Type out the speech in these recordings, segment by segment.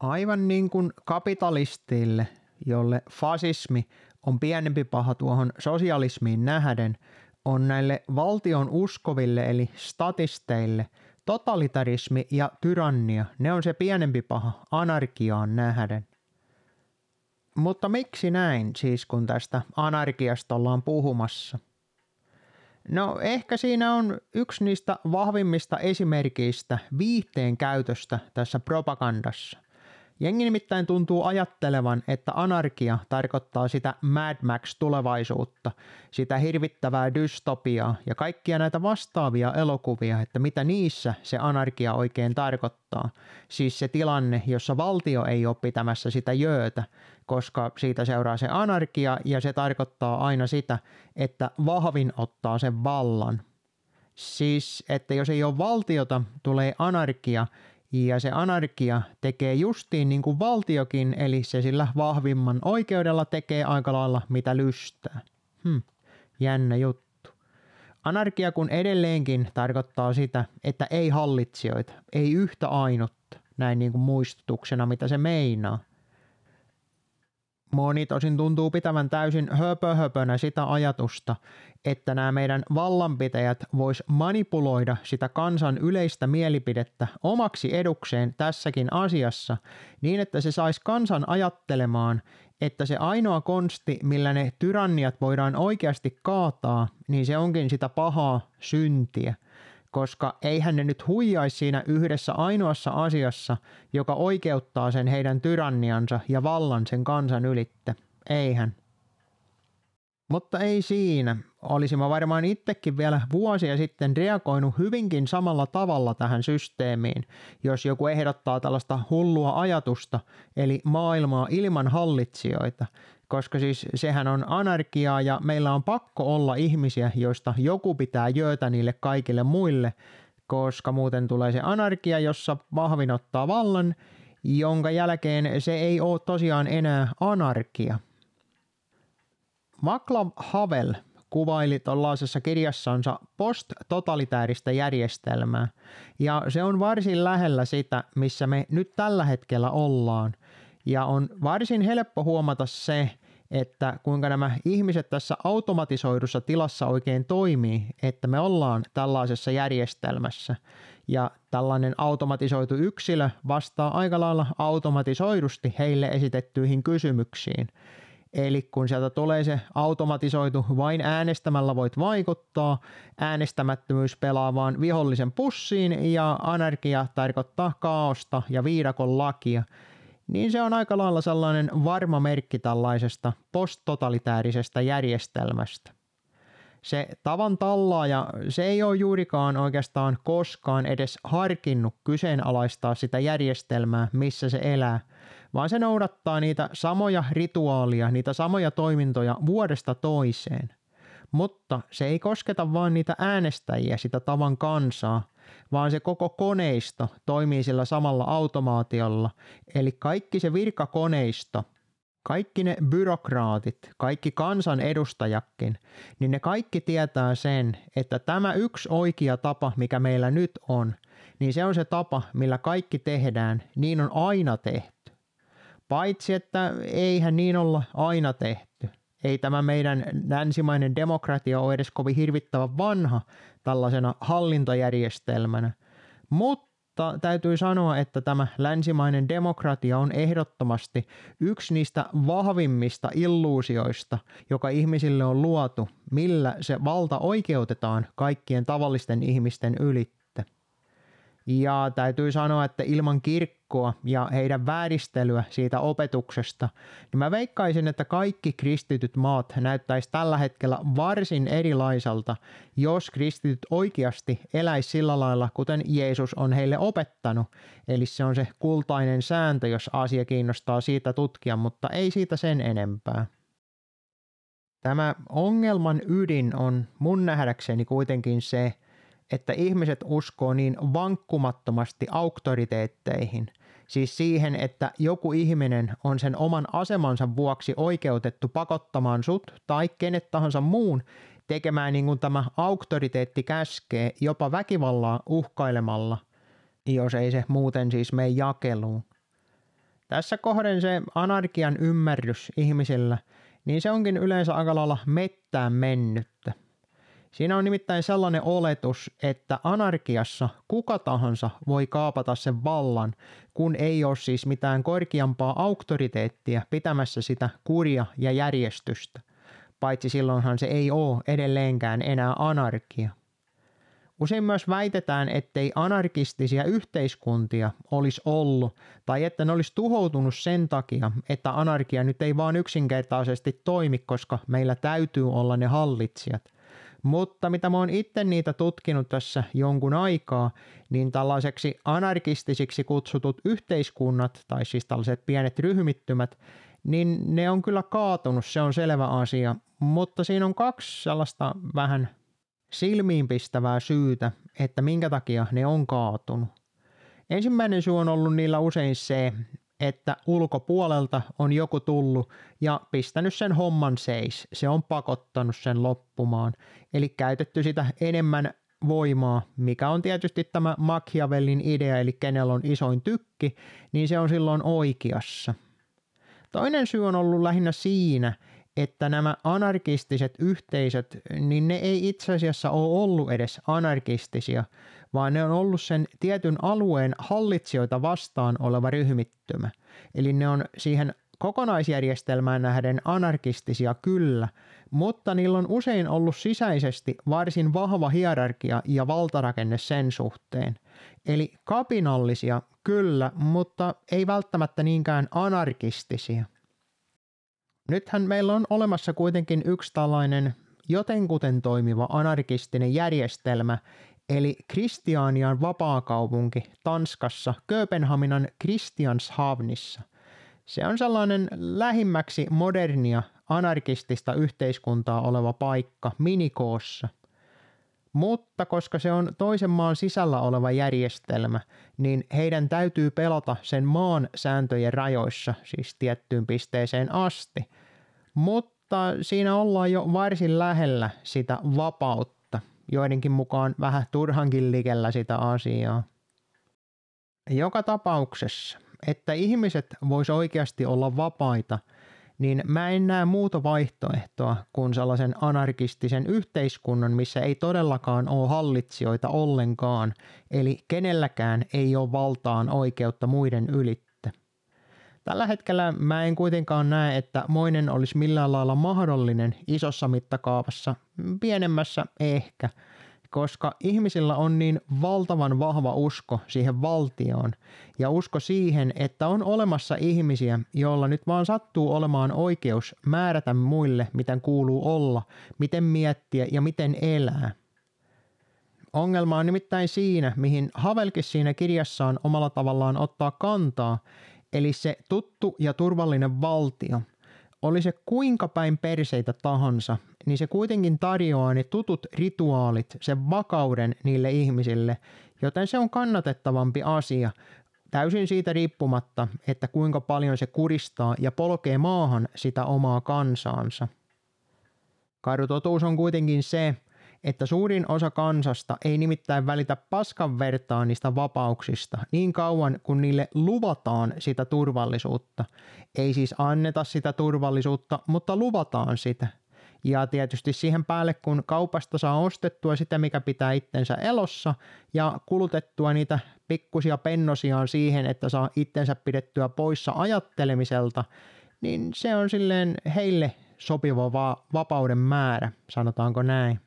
Aivan niin kuin kapitalistille, jolle fasismi on pienempi paha tuohon sosialismiin nähden, on näille valtion uskoville eli statisteille totalitarismi ja tyrannia, ne on se pienempi paha anarkiaan nähden. Mutta miksi näin siis, kun tästä anarkiasta ollaan puhumassa? No ehkä siinä on yksi niistä vahvimmista esimerkkeistä viihteen käytöstä tässä propagandassa. Jengi nimittäin tuntuu ajattelevan, että anarkia tarkoittaa sitä Mad Max-tulevaisuutta, sitä hirvittävää dystopiaa ja kaikkia näitä vastaavia elokuvia, että mitä niissä se anarkia oikein tarkoittaa. Siis se tilanne, jossa valtio ei ole pitämässä sitä jöötä, koska siitä seuraa se anarkia ja se tarkoittaa aina sitä, että vahvin ottaa sen vallan. Siis, että jos ei ole valtiota, tulee anarkia ja se anarkia tekee justiin niin kuin valtiokin, eli se sillä vahvimman oikeudella tekee aika lailla mitä lystää. Hm, jännä juttu. Anarkia kun edelleenkin tarkoittaa sitä, että ei hallitsijoita, ei yhtä ainutta, näin niin kuin muistutuksena mitä se meinaa. Moni tosin tuntuu pitävän täysin höpöhöpönä sitä ajatusta, että nämä meidän vallanpitäjät vois manipuloida sitä kansan yleistä mielipidettä omaksi edukseen tässäkin asiassa niin, että se saisi kansan ajattelemaan, että se ainoa konsti, millä ne tyranniat voidaan oikeasti kaataa, niin se onkin sitä pahaa syntiä – koska eihän ne nyt huijaisi siinä yhdessä ainoassa asiassa, joka oikeuttaa sen heidän tyranniansa ja vallan sen kansan ylitte. Eihän. Mutta ei siinä. Olisin varmaan itsekin vielä vuosia sitten reagoinut hyvinkin samalla tavalla tähän systeemiin, jos joku ehdottaa tällaista hullua ajatusta, eli maailmaa ilman hallitsijoita, koska siis sehän on anarkiaa ja meillä on pakko olla ihmisiä, joista joku pitää jöötä niille kaikille muille, koska muuten tulee se anarkia, jossa vahvin ottaa vallan, jonka jälkeen se ei ole tosiaan enää anarkia. Václav Havel kuvaili tuollaisessa kirjassansa post-totalitääristä järjestelmää, ja se on varsin lähellä sitä, missä me nyt tällä hetkellä ollaan – ja on varsin helppo huomata se, että kuinka nämä ihmiset tässä automatisoidussa tilassa oikein toimii, että me ollaan tällaisessa järjestelmässä. Ja tällainen automatisoitu yksilö vastaa aika lailla automatisoidusti heille esitettyihin kysymyksiin. Eli kun sieltä tulee se automatisoitu, vain äänestämällä voit vaikuttaa, äänestämättömyys pelaa vaan vihollisen pussiin ja anarkia tarkoittaa kaaosta ja viidakon lakia – niin se on aika lailla sellainen varma merkki tällaisesta posttotalitäärisestä järjestelmästä. Se tavan tallaaja, se ei ole juurikaan oikeastaan koskaan edes harkinnut kyseenalaistaa sitä järjestelmää, missä se elää, vaan se noudattaa niitä samoja rituaalia, niitä samoja toimintoja vuodesta toiseen. Mutta se ei kosketa vain niitä äänestäjiä, sitä tavan kansaa, vaan se koko koneisto toimii sillä samalla automaatiolla. Eli kaikki se virkakoneisto, kaikki ne byrokraatit, kaikki kansan edustajakin, niin ne kaikki tietää sen, että tämä yksi oikea tapa, mikä meillä nyt on, niin se on se tapa, millä kaikki tehdään, niin on aina tehty. Paitsi, että eihän niin olla aina tehty. Ei tämä meidän länsimainen demokratia ole edes kovin hirvittävän vanha tällaisena hallintojärjestelmänä, mutta täytyy sanoa, että tämä länsimainen demokratia on ehdottomasti yksi niistä vahvimmista illuusioista, joka ihmisille on luotu, millä se valta oikeutetaan kaikkien tavallisten ihmisten yli. Ja täytyy sanoa, että ilman kirkkoa ja heidän vääristelyä siitä opetuksesta, niin mä veikkaisin, että kaikki kristityt maat näyttäisi tällä hetkellä varsin erilaiselta, jos kristityt oikeasti eläisi sillä lailla, kuten Jeesus on heille opettanut. Eli se on se kultainen sääntö, jos asia kiinnostaa siitä tutkia, mutta ei siitä sen enempää. Tämä ongelman ydin on mun nähdäkseni kuitenkin se, että ihmiset uskoo niin vankkumattomasti auktoriteetteihin, siis siihen, että joku ihminen on sen oman asemansa vuoksi oikeutettu pakottamaan sut tai kenet tahansa muun tekemään niin kuin tämä auktoriteetti käskee, jopa väkivallaa uhkailemalla, jos ei se muuten siis mene jakeluun. Tässä kohden se anarkian ymmärrys ihmisillä, niin se onkin yleensä aika lailla mettään mennyttä. Siinä on nimittäin sellainen oletus, että anarkiassa kuka tahansa voi kaapata sen vallan, kun ei ole siis mitään korkeampaa auktoriteettia pitämässä sitä kuria ja järjestystä. Paitsi silloinhan se ei ole edelleenkään enää anarkia. Usein myös väitetään, ettei anarkistisia yhteiskuntia olisi ollut tai että ne olisi tuhoutunut sen takia, että anarkia nyt ei vaan yksinkertaisesti toimi, koska meillä täytyy olla ne hallitsijat – mutta mitä mä oon itse niitä tutkinut tässä jonkun aikaa, niin tällaiseksi anarkistisiksi kutsutut yhteiskunnat, tai siis tällaiset pienet ryhmittymät, niin ne on kyllä kaatunut, se on selvä asia. Mutta siinä on kaksi sellaista vähän silmiinpistävää syytä, että minkä takia ne on kaatunut. Ensimmäinen syy on ollut niillä usein se, että ulkopuolelta on joku tullut ja pistänyt sen homman seis. Se on pakottanut sen loppumaan. Eli käytetty sitä enemmän voimaa, mikä on tietysti tämä Machiavellin idea, eli kenellä on isoin tykki, niin se on silloin oikeassa. Toinen syy on ollut lähinnä siinä, että nämä anarkistiset yhteisöt, niin ne ei itse asiassa ole ollut edes anarkistisia, vaan ne on ollut sen tietyn alueen hallitsijoita vastaan oleva ryhmittymä. Eli ne on siihen kokonaisjärjestelmään nähden anarkistisia kyllä, mutta niillä on usein ollut sisäisesti varsin vahva hierarkia ja valtarakenne sen suhteen. Eli kapinallisia kyllä, mutta ei välttämättä niinkään anarkistisia. Nythän meillä on olemassa kuitenkin yksi tällainen jotenkuten toimiva anarkistinen järjestelmä, eli Kristianian vapaakaupunki Tanskassa Kööpenhaminan Christianshavnissa. Se on sellainen lähimmäksi modernia anarkistista yhteiskuntaa oleva paikka minikoossa. Mutta koska se on toisen maan sisällä oleva järjestelmä, niin heidän täytyy pelata sen maan sääntöjen rajoissa, siis tiettyyn pisteeseen asti. Mutta siinä ollaan jo varsin lähellä sitä vapautta, joidenkin mukaan vähän turhankin likellä sitä asiaa. Joka tapauksessa, että ihmiset vois oikeasti olla vapaita – niin mä en näe muuta vaihtoehtoa kuin sellaisen anarkistisen yhteiskunnan, missä ei todellakaan ole hallitsijoita ollenkaan, eli kenelläkään ei ole valtaan oikeutta muiden ylitte. Tällä hetkellä mä en kuitenkaan näe, että moinen olisi millään lailla mahdollinen isossa mittakaavassa, pienemmässä ehkä – koska ihmisillä on niin valtavan vahva usko siihen valtioon ja usko siihen, että on olemassa ihmisiä, joilla nyt vaan sattuu olemaan oikeus määrätä muille, miten kuuluu olla, miten miettiä ja miten elää. Ongelma on nimittäin siinä, mihin Havelkis siinä kirjassaan omalla tavallaan ottaa kantaa, eli se tuttu ja turvallinen valtio – oli se kuinka päin perseitä tahansa, niin se kuitenkin tarjoaa ne tutut rituaalit, sen vakauden niille ihmisille, joten se on kannatettavampi asia, täysin siitä riippumatta, että kuinka paljon se kuristaa ja polkee maahan sitä omaa kansaansa. Karu totuus on kuitenkin se, että suurin osa kansasta ei nimittäin välitä paskan vertaa niistä vapauksista niin kauan kun niille luvataan sitä turvallisuutta. Ei siis anneta sitä turvallisuutta, mutta luvataan sitä. Ja tietysti siihen päälle, kun kaupasta saa ostettua sitä, mikä pitää itsensä elossa, ja kulutettua niitä pikkusia pennosiaan siihen, että saa itsensä pidettyä poissa ajattelemiselta, niin se on silleen heille sopiva va- vapauden määrä, sanotaanko näin.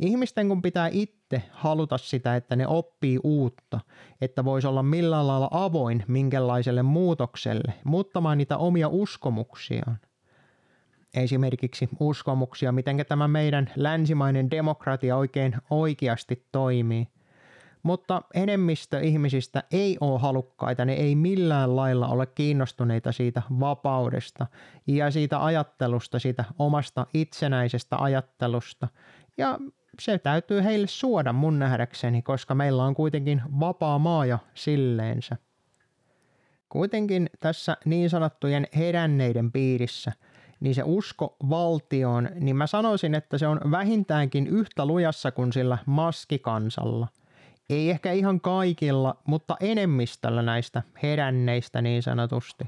Ihmisten kun pitää itse haluta sitä, että ne oppii uutta, että voisi olla millään lailla avoin minkälaiselle muutokselle, muuttamaan niitä omia uskomuksiaan. Esimerkiksi uskomuksia, miten tämä meidän länsimainen demokratia oikein oikeasti toimii. Mutta enemmistö ihmisistä ei ole halukkaita, ne ei millään lailla ole kiinnostuneita siitä vapaudesta ja siitä ajattelusta, siitä omasta itsenäisestä ajattelusta. Ja se täytyy heille suoda mun nähdäkseni, koska meillä on kuitenkin vapaa maa jo silleensä. Kuitenkin tässä niin sanottujen heränneiden piirissä, niin se usko valtioon, niin mä sanoisin, että se on vähintäänkin yhtä lujassa kuin sillä maskikansalla. Ei ehkä ihan kaikilla, mutta enemmistöllä näistä heränneistä niin sanotusti.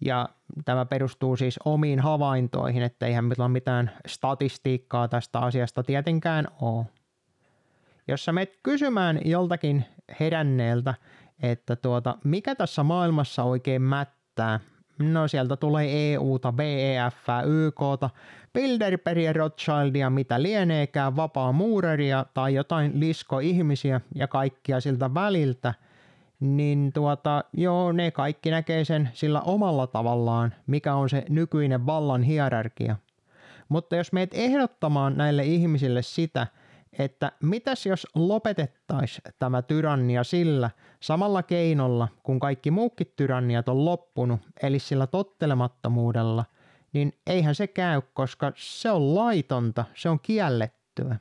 Ja tämä perustuu siis omiin havaintoihin, että eihän meillä mitään statistiikkaa tästä asiasta tietenkään ole. Jos sä menet kysymään joltakin heränneeltä, että tuota, mikä tässä maailmassa oikein mättää, no sieltä tulee EUta, BEF, YKta, Bilderbergia, Rothschildia, mitä lieneekään, vapaa muureria tai jotain lisko-ihmisiä ja kaikkia siltä väliltä, niin tuota, joo, ne kaikki näkee sen sillä omalla tavallaan, mikä on se nykyinen vallan hierarkia. Mutta jos meet ehdottamaan näille ihmisille sitä, että mitäs jos lopetettaisiin tämä tyrannia sillä samalla keinolla, kun kaikki muukin tyranniat on loppunut, eli sillä tottelemattomuudella, niin eihän se käy, koska se on laitonta, se on kiellettyä.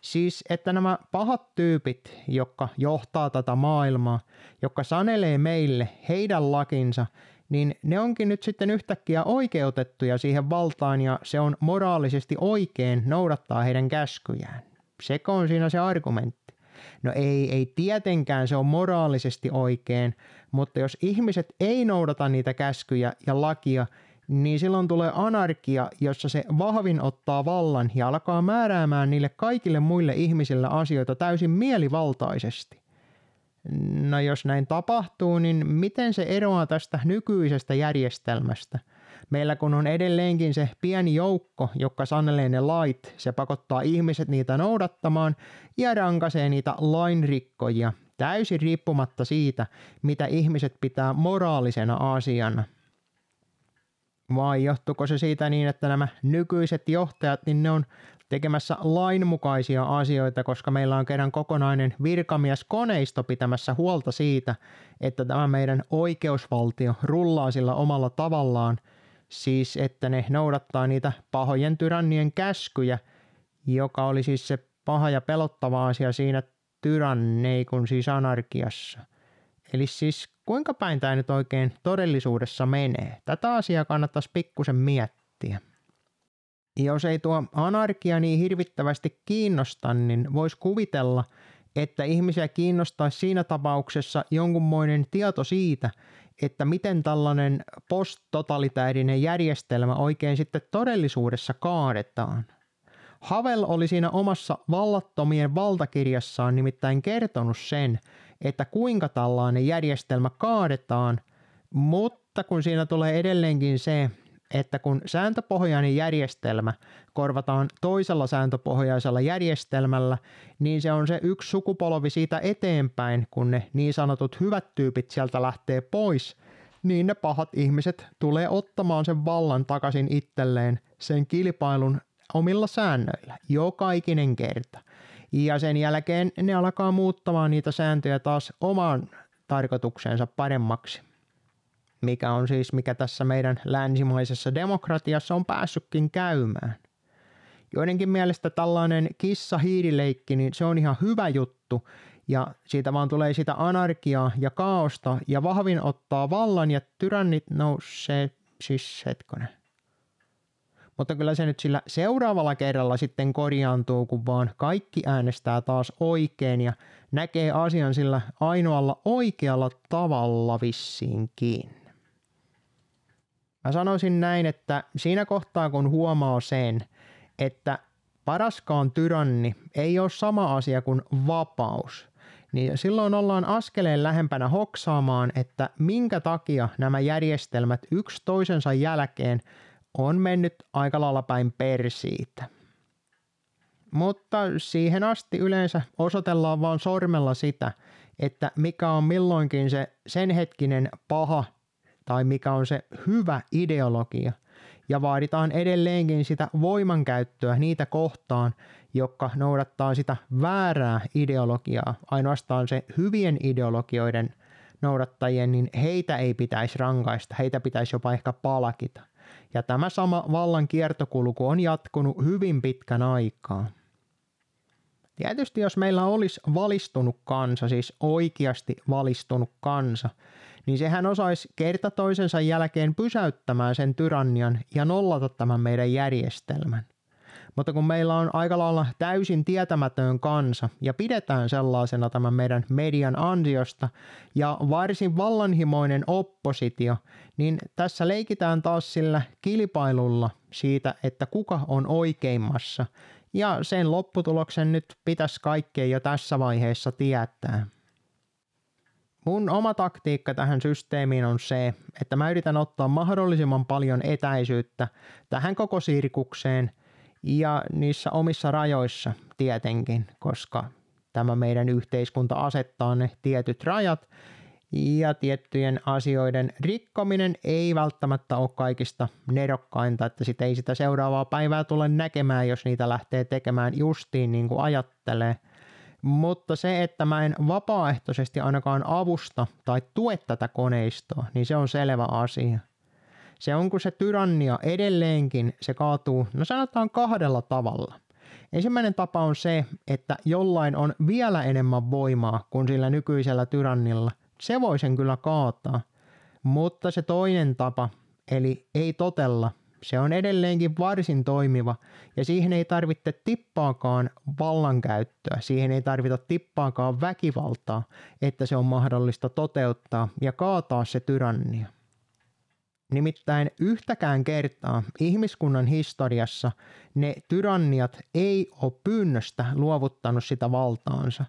Siis, että nämä pahat tyypit, jotka johtaa tätä maailmaa, jotka sanelee meille heidän lakinsa, niin ne onkin nyt sitten yhtäkkiä oikeutettuja siihen valtaan ja se on moraalisesti oikein noudattaa heidän käskyjään. Seko on siinä se argumentti. No ei, ei tietenkään se on moraalisesti oikein, mutta jos ihmiset ei noudata niitä käskyjä ja lakia, niin silloin tulee anarkia, jossa se vahvin ottaa vallan ja alkaa määräämään niille kaikille muille ihmisille asioita täysin mielivaltaisesti. No jos näin tapahtuu, niin miten se eroaa tästä nykyisestä järjestelmästä? Meillä kun on edelleenkin se pieni joukko, joka sanelee ne lait, se pakottaa ihmiset niitä noudattamaan ja rankaisee niitä lainrikkojia, täysin riippumatta siitä, mitä ihmiset pitää moraalisena asiana. Vai johtuuko se siitä niin, että nämä nykyiset johtajat, niin ne on tekemässä lainmukaisia asioita, koska meillä on kerran kokonainen virkamieskoneisto pitämässä huolta siitä, että tämä meidän oikeusvaltio rullaa sillä omalla tavallaan, siis että ne noudattaa niitä pahojen tyrannien käskyjä, joka oli siis se paha ja pelottava asia siinä tyranneikun siis anarkiassa. Eli siis kuinka päin tämä nyt oikein todellisuudessa menee? Tätä asiaa kannattaisi pikkusen miettiä. Jos ei tuo anarkia niin hirvittävästi kiinnosta, niin voisi kuvitella, että ihmisiä kiinnostaisi siinä tapauksessa jonkunmoinen tieto siitä, että miten tällainen posttotalitaarinen järjestelmä oikein sitten todellisuudessa kaadetaan. Havel oli siinä omassa vallattomien valtakirjassaan nimittäin kertonut sen, että kuinka tällainen järjestelmä kaadetaan, mutta kun siinä tulee edelleenkin se, että kun sääntöpohjainen järjestelmä korvataan toisella sääntöpohjaisella järjestelmällä, niin se on se yksi sukupolvi siitä eteenpäin, kun ne niin sanotut hyvät tyypit sieltä lähtee pois, niin ne pahat ihmiset tulee ottamaan sen vallan takaisin itselleen sen kilpailun omilla säännöillä, joka ikinen kerta. Ja sen jälkeen ne alkaa muuttamaan niitä sääntöjä taas omaan tarkoitukseensa paremmaksi mikä on siis mikä tässä meidän länsimaisessa demokratiassa on päässytkin käymään. Joidenkin mielestä tällainen kissa-hiirileikki, niin se on ihan hyvä juttu, ja siitä vaan tulee sitä anarkiaa ja kaaosta, ja vahvin ottaa vallan, ja tyrannit nousee, siis hetkonen. Mutta kyllä se nyt sillä seuraavalla kerralla sitten korjaantuu, kun vaan kaikki äänestää taas oikein ja näkee asian sillä ainoalla oikealla tavalla vissiinkin. Mä sanoisin näin, että siinä kohtaa kun huomaa sen, että paraskaan tyranni ei ole sama asia kuin vapaus, niin silloin ollaan askeleen lähempänä hoksaamaan, että minkä takia nämä järjestelmät yksi toisensa jälkeen on mennyt aika lailla päin persiitä. Mutta siihen asti yleensä osoitellaan vain sormella sitä, että mikä on milloinkin se sen hetkinen paha tai mikä on se hyvä ideologia, ja vaaditaan edelleenkin sitä voimankäyttöä niitä kohtaan, jotka noudattaa sitä väärää ideologiaa. Ainoastaan se hyvien ideologioiden noudattajien, niin heitä ei pitäisi rankaista, heitä pitäisi jopa ehkä palkita. Ja tämä sama vallan kiertokulku on jatkunut hyvin pitkän aikaa. Tietysti jos meillä olisi valistunut kansa, siis oikeasti valistunut kansa, niin sehän osaisi kerta toisensa jälkeen pysäyttämään sen tyrannian ja nollata tämän meidän järjestelmän. Mutta kun meillä on aika lailla täysin tietämätön kansa ja pidetään sellaisena tämän meidän median ansiosta ja varsin vallanhimoinen oppositio, niin tässä leikitään taas sillä kilpailulla siitä, että kuka on oikeimmassa. Ja sen lopputuloksen nyt pitäisi kaikkien jo tässä vaiheessa tietää. Mun oma taktiikka tähän systeemiin on se, että mä yritän ottaa mahdollisimman paljon etäisyyttä tähän koko sirkukseen ja niissä omissa rajoissa tietenkin, koska tämä meidän yhteiskunta asettaa ne tietyt rajat ja tiettyjen asioiden rikkominen ei välttämättä ole kaikista nerokkainta, että sit ei sitä seuraavaa päivää tule näkemään, jos niitä lähtee tekemään justiin niin kuin ajattelee – mutta se, että mä en vapaaehtoisesti ainakaan avusta tai tue tätä koneistoa, niin se on selvä asia. Se on, kun se tyrannia edelleenkin, se kaatuu, no sanotaan kahdella tavalla. Ensimmäinen tapa on se, että jollain on vielä enemmän voimaa kuin sillä nykyisellä tyrannilla. Se voi sen kyllä kaataa. Mutta se toinen tapa, eli ei totella, se on edelleenkin varsin toimiva ja siihen ei tarvitse tippaakaan vallankäyttöä, siihen ei tarvita tippaakaan väkivaltaa, että se on mahdollista toteuttaa ja kaataa se tyrannia. Nimittäin yhtäkään kertaa ihmiskunnan historiassa ne tyranniat ei ole pyynnöstä luovuttanut sitä valtaansa.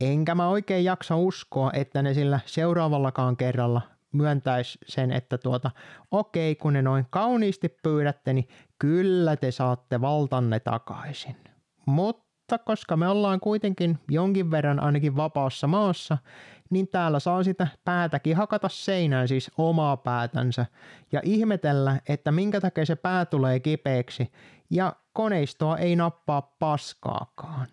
Enkä mä oikein jaksa uskoa, että ne sillä seuraavallakaan kerralla myöntäisi sen, että tuota, okei, kun ne noin kauniisti pyydätte, niin kyllä te saatte valtanne takaisin. Mutta koska me ollaan kuitenkin jonkin verran ainakin vapaassa maassa, niin täällä saa sitä päätäkin hakata seinään, siis omaa päätänsä, ja ihmetellä, että minkä takia se pää tulee kipeäksi, ja koneistoa ei nappaa paskaakaan.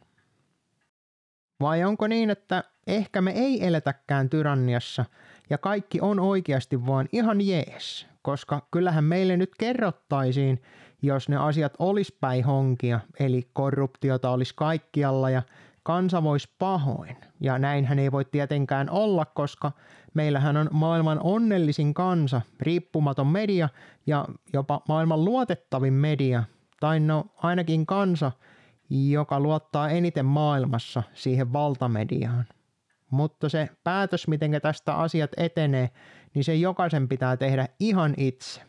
Vai onko niin, että ehkä me ei eletäkään tyranniassa – ja kaikki on oikeasti vaan ihan jees, koska kyllähän meille nyt kerrottaisiin, jos ne asiat olisi päin honkia, eli korruptiota olisi kaikkialla ja kansa voisi pahoin. Ja näinhän ei voi tietenkään olla, koska meillähän on maailman onnellisin kansa, riippumaton media ja jopa maailman luotettavin media, tai no ainakin kansa, joka luottaa eniten maailmassa siihen valtamediaan mutta se päätös, miten tästä asiat etenee, niin se jokaisen pitää tehdä ihan itse.